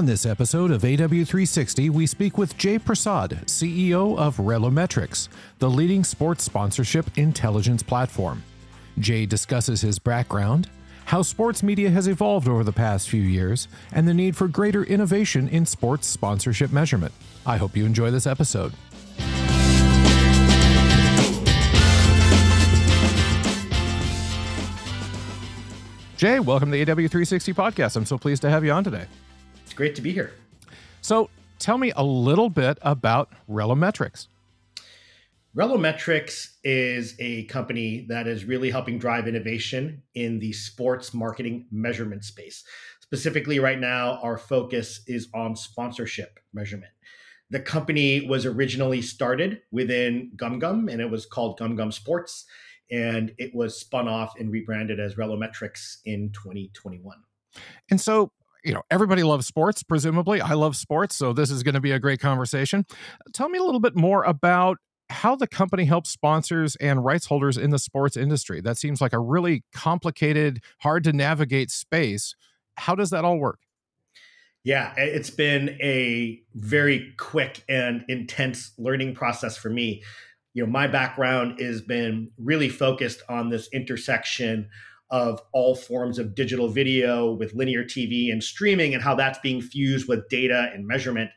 On this episode of AW360, we speak with Jay Prasad, CEO of ReloMetrics, the leading sports sponsorship intelligence platform. Jay discusses his background, how sports media has evolved over the past few years, and the need for greater innovation in sports sponsorship measurement. I hope you enjoy this episode. Jay, welcome to the AW360 podcast. I'm so pleased to have you on today. It's great to be here. So, tell me a little bit about ReloMetrics. ReloMetrics is a company that is really helping drive innovation in the sports marketing measurement space. Specifically, right now, our focus is on sponsorship measurement. The company was originally started within GumGum and it was called GumGum Sports and it was spun off and rebranded as ReloMetrics in 2021. And so, you know, everybody loves sports, presumably. I love sports, so this is going to be a great conversation. Tell me a little bit more about how the company helps sponsors and rights holders in the sports industry. That seems like a really complicated, hard to navigate space. How does that all work? Yeah, it's been a very quick and intense learning process for me you know my background has been really focused on this intersection of all forms of digital video with linear TV and streaming and how that's being fused with data and measurement.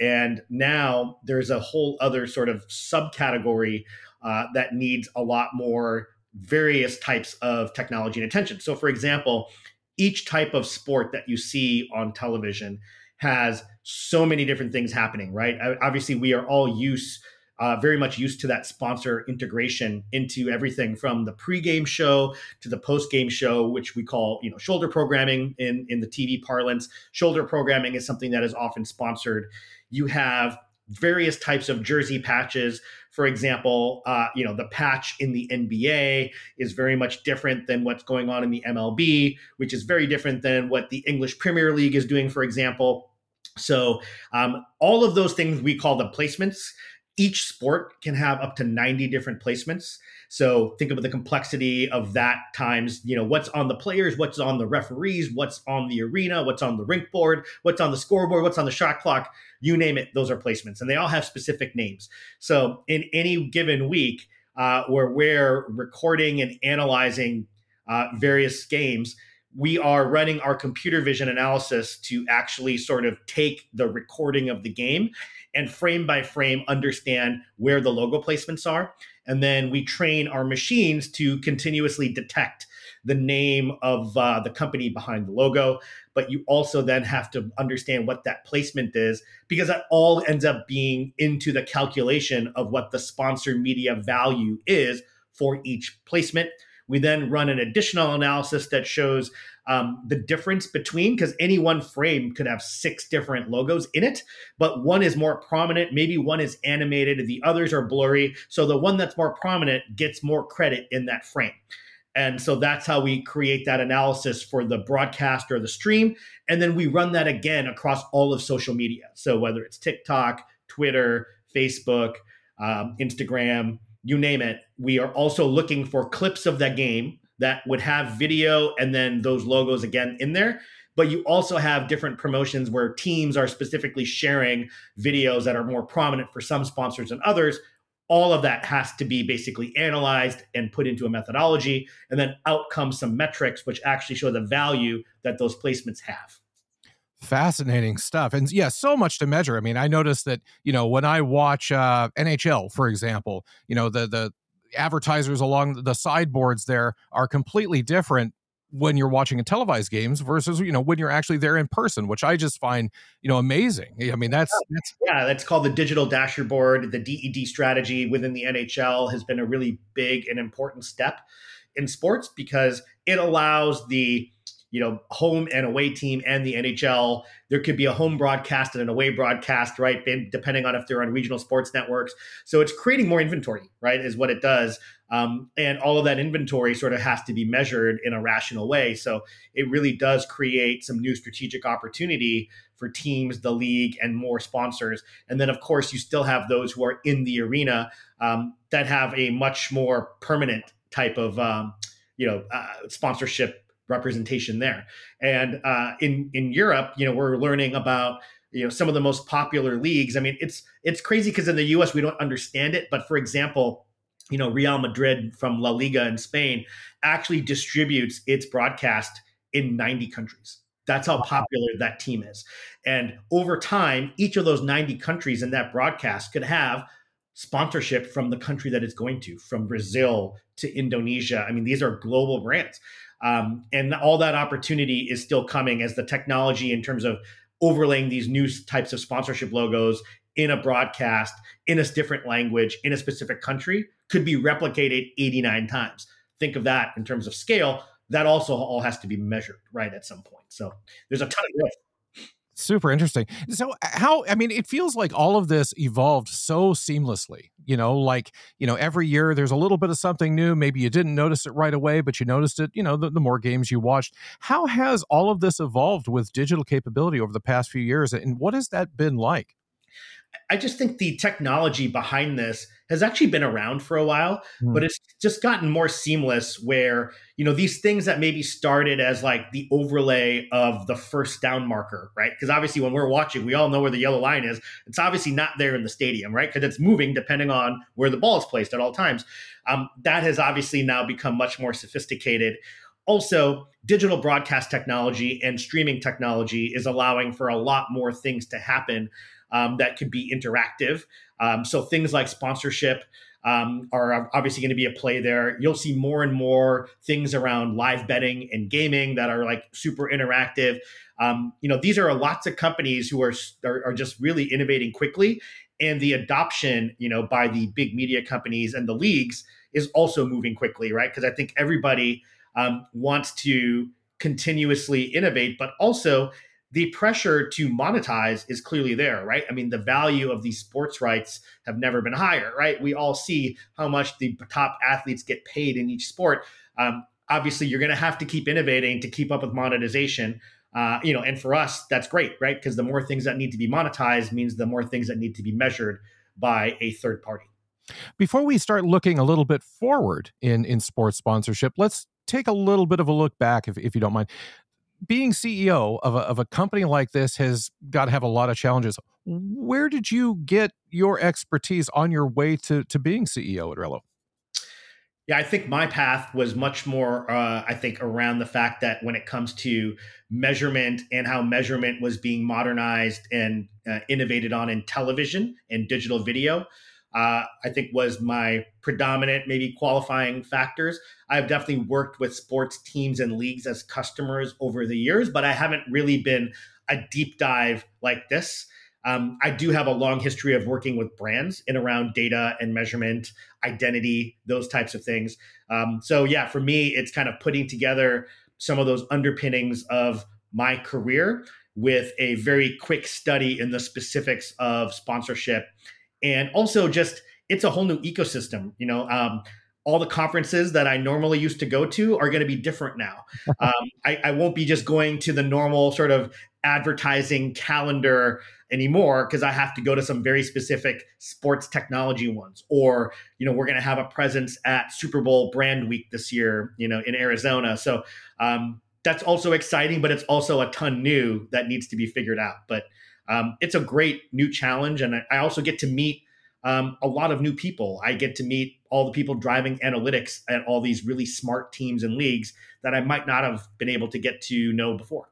And now there's a whole other sort of subcategory uh, that needs a lot more various types of technology and attention. So, for example, each type of sport that you see on television has so many different things happening, right? Obviously, we are all used uh, very much used to that sponsor integration into everything from the pregame show to the postgame show, which we call you know shoulder programming in in the TV parlance. Shoulder programming is something that is often sponsored. You have various types of jersey patches. For example, uh, you know the patch in the NBA is very much different than what's going on in the MLB, which is very different than what the English Premier League is doing, for example. So um, all of those things we call the placements each sport can have up to 90 different placements. So think of the complexity of that times you know what's on the players what's on the referees what's on the arena what's on the rink board what's on the scoreboard what's on the shot clock you name it those are placements and they all have specific names. So in any given week uh, where we're recording and analyzing uh, various games we are running our computer vision analysis to actually sort of take the recording of the game and frame by frame understand where the logo placements are. And then we train our machines to continuously detect the name of uh, the company behind the logo. But you also then have to understand what that placement is because that all ends up being into the calculation of what the sponsor media value is for each placement. We then run an additional analysis that shows um, the difference between, because any one frame could have six different logos in it, but one is more prominent. Maybe one is animated, the others are blurry. So the one that's more prominent gets more credit in that frame. And so that's how we create that analysis for the broadcast or the stream. And then we run that again across all of social media. So whether it's TikTok, Twitter, Facebook, um, Instagram, you name it. We are also looking for clips of that game that would have video and then those logos again in there. But you also have different promotions where teams are specifically sharing videos that are more prominent for some sponsors than others. All of that has to be basically analyzed and put into a methodology. And then out comes some metrics, which actually show the value that those placements have fascinating stuff and yeah so much to measure i mean i noticed that you know when i watch uh nhl for example you know the the advertisers along the sideboards there are completely different when you're watching a televised games versus you know when you're actually there in person which i just find you know amazing i mean that's, that's yeah that's called the digital dashboard the ded strategy within the nhl has been a really big and important step in sports because it allows the you know, home and away team and the NHL. There could be a home broadcast and an away broadcast, right? Depending on if they're on regional sports networks. So it's creating more inventory, right? Is what it does. Um, and all of that inventory sort of has to be measured in a rational way. So it really does create some new strategic opportunity for teams, the league, and more sponsors. And then, of course, you still have those who are in the arena um, that have a much more permanent type of, um, you know, uh, sponsorship representation there. And uh, in in Europe, you know, we're learning about you know some of the most popular leagues. I mean, it's it's crazy because in the U.S. we don't understand it. But for example, you know, Real Madrid from La Liga in Spain actually distributes its broadcast in 90 countries. That's how popular that team is. And over time, each of those 90 countries in that broadcast could have sponsorship from the country that it's going to, from Brazil to Indonesia. I mean, these are global brands. Um, and all that opportunity is still coming as the technology in terms of overlaying these new types of sponsorship logos in a broadcast in a different language in a specific country could be replicated 89 times. Think of that in terms of scale. That also all has to be measured, right, at some point. So there's a ton of growth super interesting. So how i mean it feels like all of this evolved so seamlessly you know like you know every year there's a little bit of something new. Maybe you didn't notice it right away but you noticed it you know the, the more games you watched. How has all of this evolved with digital capability over the past few years and what has that been like? I just think the technology behind this has actually been around for a while, mm. but it's just gotten more seamless where, you know, these things that maybe started as like the overlay of the first down marker, right? Because obviously when we're watching, we all know where the yellow line is. It's obviously not there in the stadium, right? Because it's moving depending on where the ball is placed at all times. Um, that has obviously now become much more sophisticated. Also, digital broadcast technology and streaming technology is allowing for a lot more things to happen um, that could be interactive. Um, so things like sponsorship um, are obviously going to be a play there. You'll see more and more things around live betting and gaming that are like super interactive. Um, you know, these are lots of companies who are, are, are just really innovating quickly, and the adoption, you know, by the big media companies and the leagues is also moving quickly, right? Because I think everybody um, wants to continuously innovate, but also the pressure to monetize is clearly there, right? I mean, the value of these sports rights have never been higher, right? We all see how much the top athletes get paid in each sport. Um, obviously, you're going to have to keep innovating to keep up with monetization. Uh, you know, and for us, that's great, right? Because the more things that need to be monetized means the more things that need to be measured by a third party. Before we start looking a little bit forward in in sports sponsorship, let's take a little bit of a look back, if, if you don't mind being CEO of a, of a company like this has got to have a lot of challenges. Where did you get your expertise on your way to, to being CEO at Relo? Yeah, I think my path was much more, uh, I think, around the fact that when it comes to measurement and how measurement was being modernized and uh, innovated on in television and digital video, uh, I think was my predominant, maybe qualifying factors. I've definitely worked with sports teams and leagues as customers over the years, but I haven't really been a deep dive like this. Um, I do have a long history of working with brands in around data and measurement, identity, those types of things. Um, so, yeah, for me, it's kind of putting together some of those underpinnings of my career with a very quick study in the specifics of sponsorship and also just it's a whole new ecosystem you know um, all the conferences that i normally used to go to are going to be different now. Um, I, I, won't be just going to the normal sort of advertising calendar anymore because i have to go to some very specific sports technology ones. Or you know we're going to have a presence at super bowl brand week this year you know in arizona. So um, that's also exciting but it's also a ton new that needs to be figured out. But um, it's a great new challenge. And I, also get to meet um, a lot of new people. I get to meet all the people driving analytics at all these really smart teams and leagues that I might not have been able to get to know before.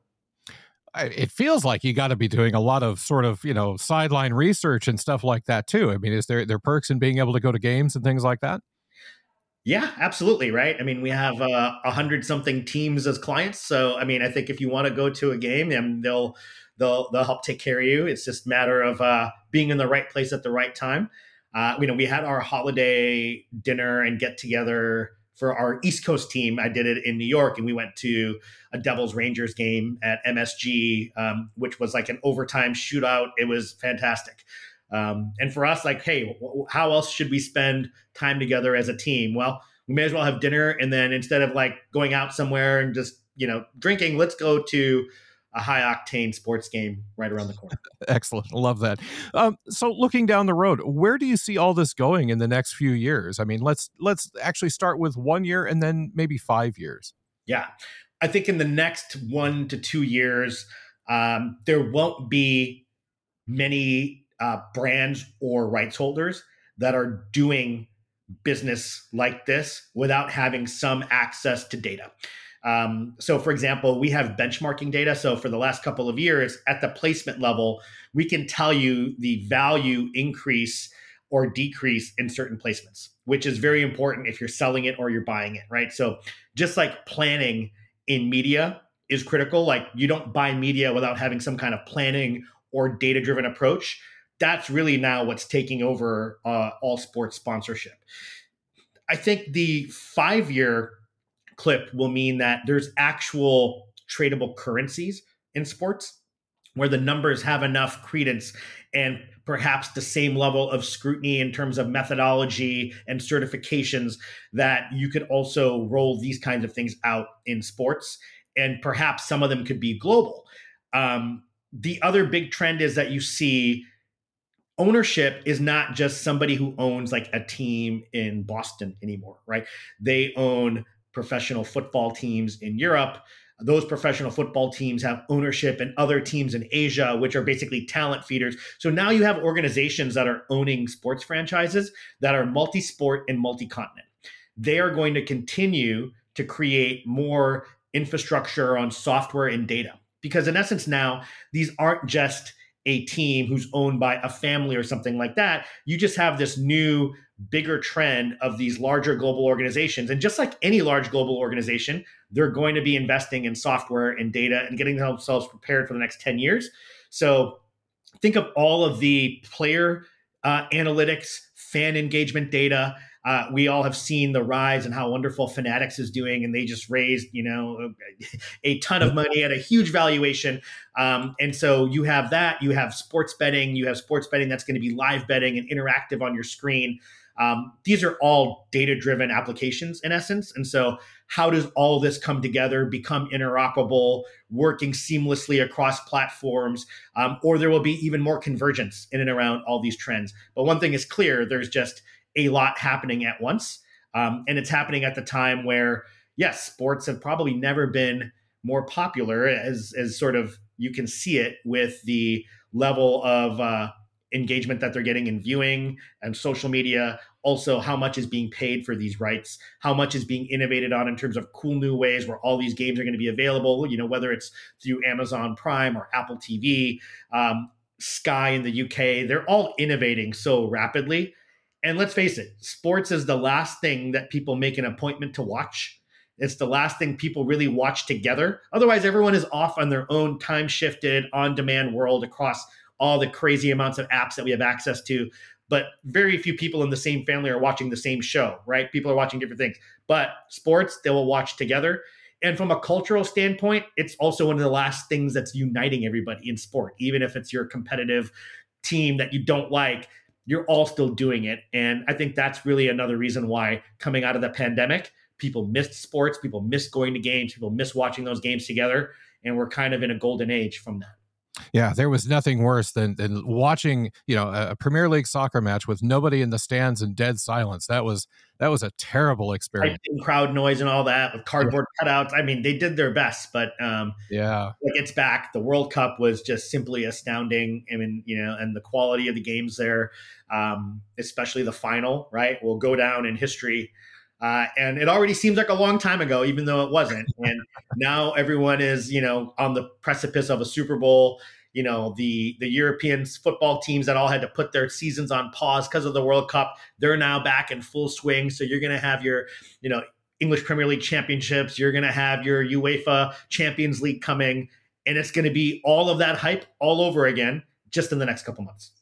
It feels like you got to be doing a lot of sort of you know sideline research and stuff like that too. I mean, is there there perks in being able to go to games and things like that? Yeah, absolutely. Right. I mean, we have uh, a uh, hundred something teams as clients. So, I mean, I think if you want to go to a game, and they'll they'll they'll help take care of you. It's just a matter of uh, being in the right place at the right time. Uh, you know, we had our holiday dinner and get together for our East Coast team. I did it in New York, and we went to a Devils Rangers game at MSG, um, which was like an overtime shootout. It was fantastic. Um, and for us, like, hey, how else should we spend time together as a team? Well, we may as well have dinner, and then instead of like going out somewhere and just you know drinking, let's go to a high octane sports game right around the corner. Excellent. Love that. Um, so looking down the road, where do you see all this going in the next few years? I mean, let's let's actually start with one year and then maybe five years. Yeah. I think in the next one to two years, um, there won't be many uh, brands or rights holders that are doing business like this without having some access to data. Um, so, for example, we have benchmarking data. So, for the last couple of years, at the placement level, we can tell you the value increase or decrease in certain placements, which is very important if you're selling it or you're buying it, right? So, just like planning in media is critical, like you don't buy media without having some kind of planning or data driven approach. That's really now what's taking over uh, all sports sponsorship. I think the five year clip will mean that there's actual tradable currencies in sports where the numbers have enough credence and perhaps the same level of scrutiny in terms of methodology and certifications that you could also roll these kinds of things out in sports and perhaps some of them could be global um, the other big trend is that you see ownership is not just somebody who owns like a team in boston anymore right they own professional football teams in Europe. Those professional football teams have ownership in other teams in Asia, which are basically talent feeders. So now you have organizations that are owning sports franchises that are multi sport and multi continent. They are going to continue to create more infrastructure on software and data. Because in essence, now these aren't just a team who's owned by a family or something like that. You just have this new bigger trend of these larger global organizations. And just like any large global organization, they're going to be investing in software and data and getting themselves prepared for the next 10 years. So think of all of the player uh, analytics, fan engagement data. Uh, we all have seen the rise and how wonderful Fanatics is doing, and they just raised, you know, a ton of money at a huge valuation. Um, and so you have that. You have sports betting. You have sports betting that's going to be live betting and interactive on your screen. Um, these are all data driven applications in essence. And so, how does all this come together, become interoperable, working seamlessly across platforms? Um, or there will be even more convergence in and around all these trends. But one thing is clear there's just a lot happening at once. Um, and it's happening at the time where, yes, sports have probably never been more popular as, as sort of you can see it with the level of uh, engagement that they're getting in viewing and social media. Also how much is being paid for these rights? How much is being innovated on in terms of cool new ways where all these games are going to be available you know whether it's through amazon prime or apple tv um, sky in the uk they're all innovating so rapidly and let's face it sports is the last thing that people make an appointment to watch. It's the last thing people really watch together. Otherwise everyone is off on their own time shifted on demand world across all the crazy amounts of apps that we have access to. But very few people in the same family are watching the same show right? People are watching different things. But sports they will watch together. And from a cultural standpoint it's also one of the last things that's uniting everybody in sport even if it's your competitive team that you don't like you're all still doing it. And i think that's really another reason why coming out of the pandemic people missed sports people missed going to games people missed watching those games together. And we're kind of in a golden age from that yeah, there was nothing worse than, than watching, you know, a, Premier League soccer match with nobody in the stands and dead silence. That was that was a terrible experience. Crowd noise and all that with cardboard cutouts. I mean, they did their best, but um, yeah, it gets back. The World Cup was just simply astounding. I mean, you know, and the quality of the games there, um, especially the final, right, will go down in history. Uh, and it already seems like a long time ago, even though it wasn't. And now everyone is, you know, on the precipice of a Super Bowl. You know, the the European football teams that all had to put their seasons on pause because of the World Cup, they're now back in full swing. So you're going to have your, you know, English Premier League championships. You're going to have your UEFA Champions League coming, and it's going to be all of that hype all over again just in the next couple months.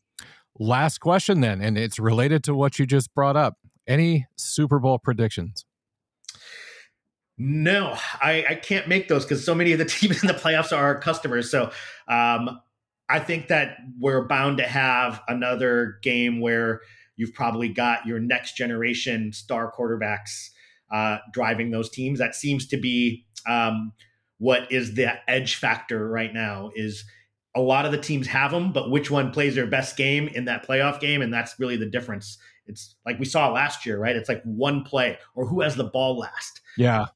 Last question, then, and it's related to what you just brought up. Any Super Bowl predictions? No, I, I can't make those because so many of the teams in the playoffs are our customers. So um, I think that we're bound to have another game where you've probably got your next generation star quarterbacks uh, driving those teams. That seems to be um, what is the edge factor right now. Is a lot of the teams have them, but which one plays their best game in that playoff game, and that's really the difference it's like we saw last year, right? It's like one play or who has the ball last. Yeah.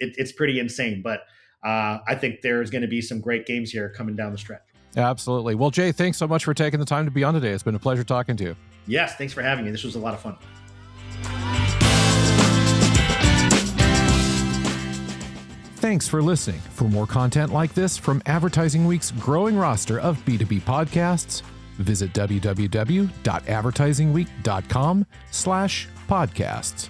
It, it's pretty insane. But uh, I think there's going to be some great games here coming down the stretch. Absolutely. Well, Jay, thanks so much for taking the time to be on today. It's been a pleasure talking to you. Yes, thanks for having me. This was a lot of fun. Thanks for listening. For more content like this from Advertising Week's growing roster of B2B podcasts, visit www.advertisingweek.com slash podcasts.